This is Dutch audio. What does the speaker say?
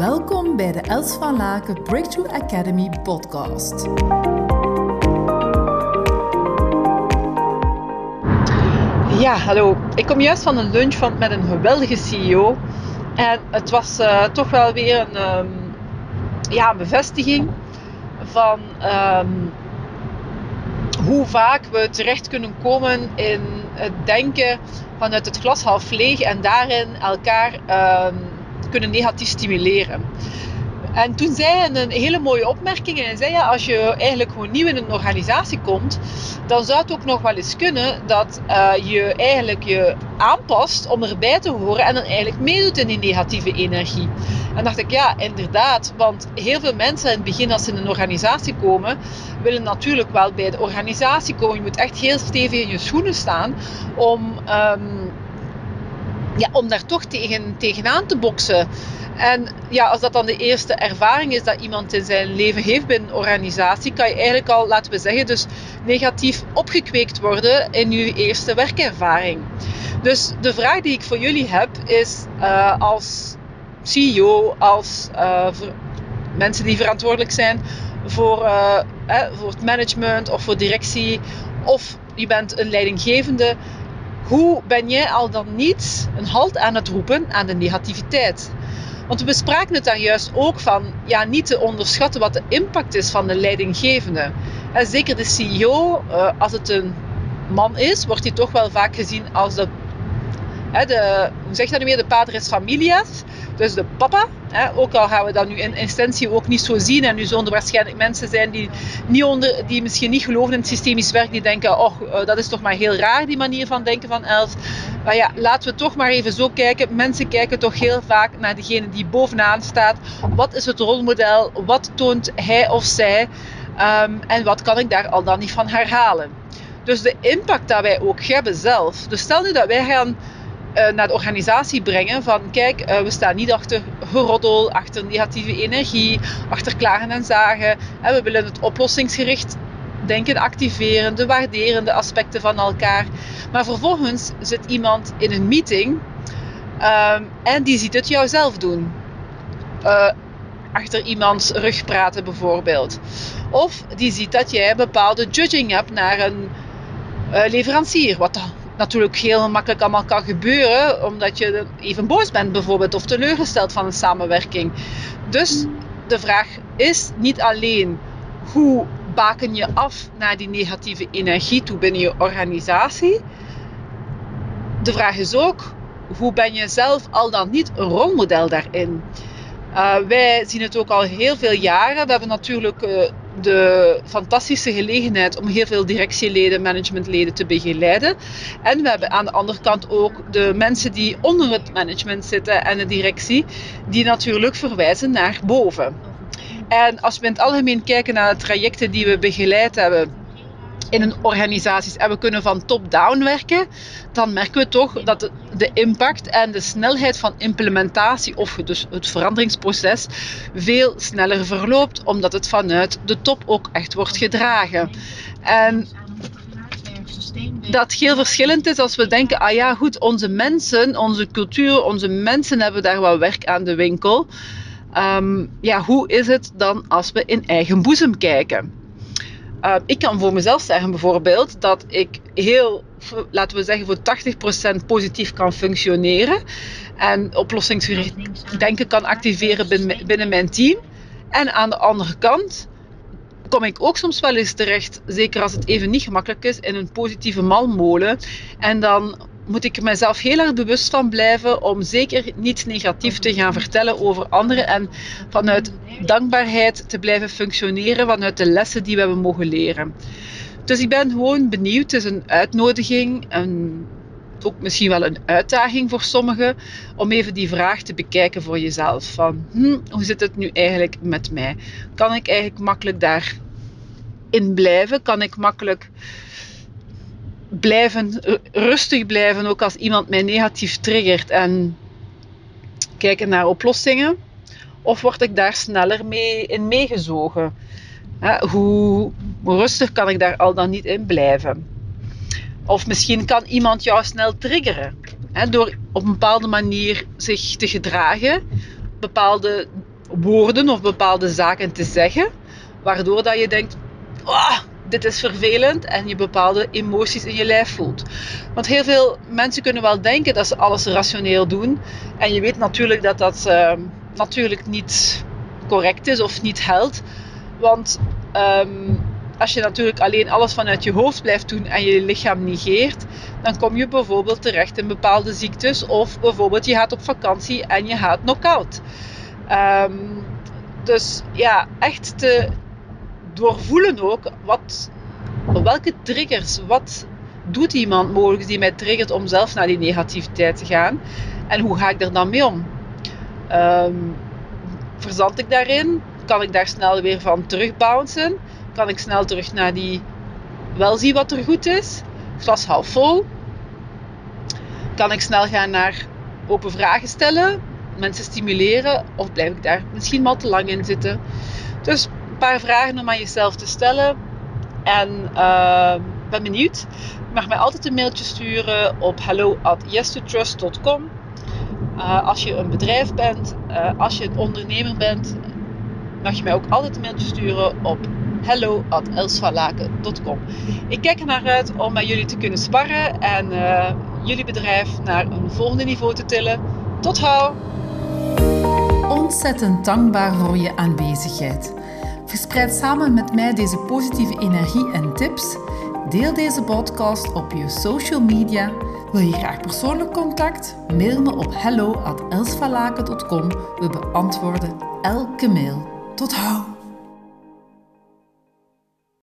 Welkom bij de Els van Laken Breakthrough Academy podcast. Ja, hallo. Ik kom juist van een lunch van, met een geweldige CEO. En het was uh, toch wel weer een, um, ja, een bevestiging van um, hoe vaak we terecht kunnen komen in het denken vanuit het glas half leeg en daarin elkaar um, kunnen negatief stimuleren. En toen zei hij een hele mooie opmerking. En hij zei ja, als je eigenlijk gewoon nieuw in een organisatie komt, dan zou het ook nog wel eens kunnen dat uh, je eigenlijk je aanpast om erbij te horen en dan eigenlijk meedoet in die negatieve energie. En dacht ik, ja, inderdaad. Want heel veel mensen in het begin, als ze in een organisatie komen, willen natuurlijk wel bij de organisatie komen. Je moet echt heel stevig in je schoenen staan om, um, ja, om daar toch tegen, tegenaan te boksen. En ja, als dat dan de eerste ervaring is dat iemand in zijn leven heeft binnen een organisatie, kan je eigenlijk al, laten we zeggen, dus negatief opgekweekt worden in je eerste werkervaring. Dus de vraag die ik voor jullie heb is uh, als CEO, als uh, mensen die verantwoordelijk zijn voor, eh, voor het management of voor directie, of je bent een leidinggevende. Hoe ben jij al dan niet een halt aan het roepen aan de negativiteit? Want we bespraken het daar juist ook van, ja, niet te onderschatten wat de impact is van de leidinggevende. En zeker de CEO, uh, als het een man is, wordt hij toch wel vaak gezien als de, de hoe zeg je dat nu meer, de padres familias. Dus de papa. Hè, ook al gaan we dat nu in instantie ook niet zo zien. En nu zullen er waarschijnlijk mensen zijn die, niet onder, die misschien niet geloven in het systemisch werk. Die denken, oh, dat is toch maar heel raar, die manier van denken van Els. Maar ja, laten we toch maar even zo kijken. Mensen kijken toch heel vaak naar degene die bovenaan staat. Wat is het rolmodel? Wat toont hij of zij? Um, en wat kan ik daar al dan niet van herhalen? Dus de impact dat wij ook hebben zelf. Dus stel nu dat wij gaan naar de organisatie brengen van kijk, uh, we staan niet achter geroddel, achter negatieve energie, achter klagen en zagen. En we willen het oplossingsgericht denken activeren, de waarderende aspecten van elkaar. Maar vervolgens zit iemand in een meeting um, en die ziet het jou zelf doen. Uh, achter iemands rug praten bijvoorbeeld. Of die ziet dat jij bepaalde judging hebt naar een leverancier. Wat natuurlijk heel makkelijk allemaal kan gebeuren, omdat je even boos bent bijvoorbeeld of teleurgesteld van een samenwerking. Dus de vraag is niet alleen hoe baken je af naar die negatieve energie toe binnen je organisatie. De vraag is ook, hoe ben je zelf al dan niet een rolmodel daarin? Uh, wij zien het ook al heel veel jaren. We hebben natuurlijk uh, de fantastische gelegenheid om heel veel directieleden, managementleden te begeleiden. En we hebben aan de andere kant ook de mensen die onder het management zitten en de directie, die natuurlijk verwijzen naar boven. En als we in het algemeen kijken naar de trajecten die we begeleid hebben in een organisaties en we kunnen van top-down werken, dan merken we toch dat de impact en de snelheid van implementatie of dus het veranderingsproces veel sneller verloopt, omdat het vanuit de top ook echt wordt gedragen. En dat heel verschillend is als we denken, ah ja goed, onze mensen, onze cultuur, onze mensen hebben daar wel werk aan de winkel. Um, ja, hoe is het dan als we in eigen boezem kijken? Uh, ik kan voor mezelf zeggen bijvoorbeeld dat ik heel, laten we zeggen, voor 80% positief kan functioneren. En oplossingsgericht denken kan activeren binnen, binnen mijn team. En aan de andere kant kom ik ook soms wel eens terecht, zeker als het even niet gemakkelijk is, in een positieve malmolen. En dan moet ik mezelf heel erg bewust van blijven om zeker niet negatief te gaan vertellen over anderen en vanuit dankbaarheid te blijven functioneren vanuit de lessen die we hebben mogen leren. Dus ik ben gewoon benieuwd. Het is een uitnodiging, een, ook misschien wel een uitdaging voor sommigen, om even die vraag te bekijken voor jezelf. Van, hm, hoe zit het nu eigenlijk met mij? Kan ik eigenlijk makkelijk daarin blijven? Kan ik makkelijk blijven, rustig blijven, ook als iemand mij negatief triggert en kijken naar oplossingen? Of word ik daar sneller mee in meegezogen? hoe, hoe rustig kan ik daar al dan niet in blijven? Of misschien kan iemand jou snel triggeren door op een bepaalde manier zich te gedragen, bepaalde woorden of bepaalde zaken te zeggen, waardoor dat je denkt, oh, dit is vervelend en je bepaalde emoties in je lijf voelt. Want heel veel mensen kunnen wel denken dat ze alles rationeel doen en je weet natuurlijk dat dat uh, natuurlijk niet correct is of niet helpt, want um, als je natuurlijk alleen alles vanuit je hoofd blijft doen en je lichaam negeert, dan kom je bijvoorbeeld terecht in bepaalde ziektes. Of bijvoorbeeld je gaat op vakantie en je gaat knock-out. Um, dus ja, echt te doorvoelen ook wat, welke triggers, wat doet iemand mogelijk die mij triggert om zelf naar die negativiteit te gaan. En hoe ga ik er dan mee om? Um, verzand ik daarin? Kan ik daar snel weer van terugbouncen? kan ik snel terug naar die wel zie wat er goed is. Glas half vol. Kan ik snel gaan naar open vragen stellen, mensen stimuleren of blijf ik daar misschien wel te lang in zitten. Dus paar vragen om aan jezelf te stellen. En uh, ben benieuwd. Je mag mij altijd een mailtje sturen op hello at yestotrust.com. Uh, als je een bedrijf bent, uh, als je een ondernemer bent, mag je mij ook altijd een mailtje sturen op hello.elsvalaken.com. Ik kijk er naar uit om met jullie te kunnen sparren en uh, jullie bedrijf naar een volgende niveau te tillen. Tot hou! Ontzettend dankbaar voor je aanwezigheid. Verspreid samen met mij deze positieve energie en tips. Deel deze podcast op je social media. Wil je graag persoonlijk contact? Mail me op hello.elsvalaken.com. We beantwoorden elke mail. Tot hou!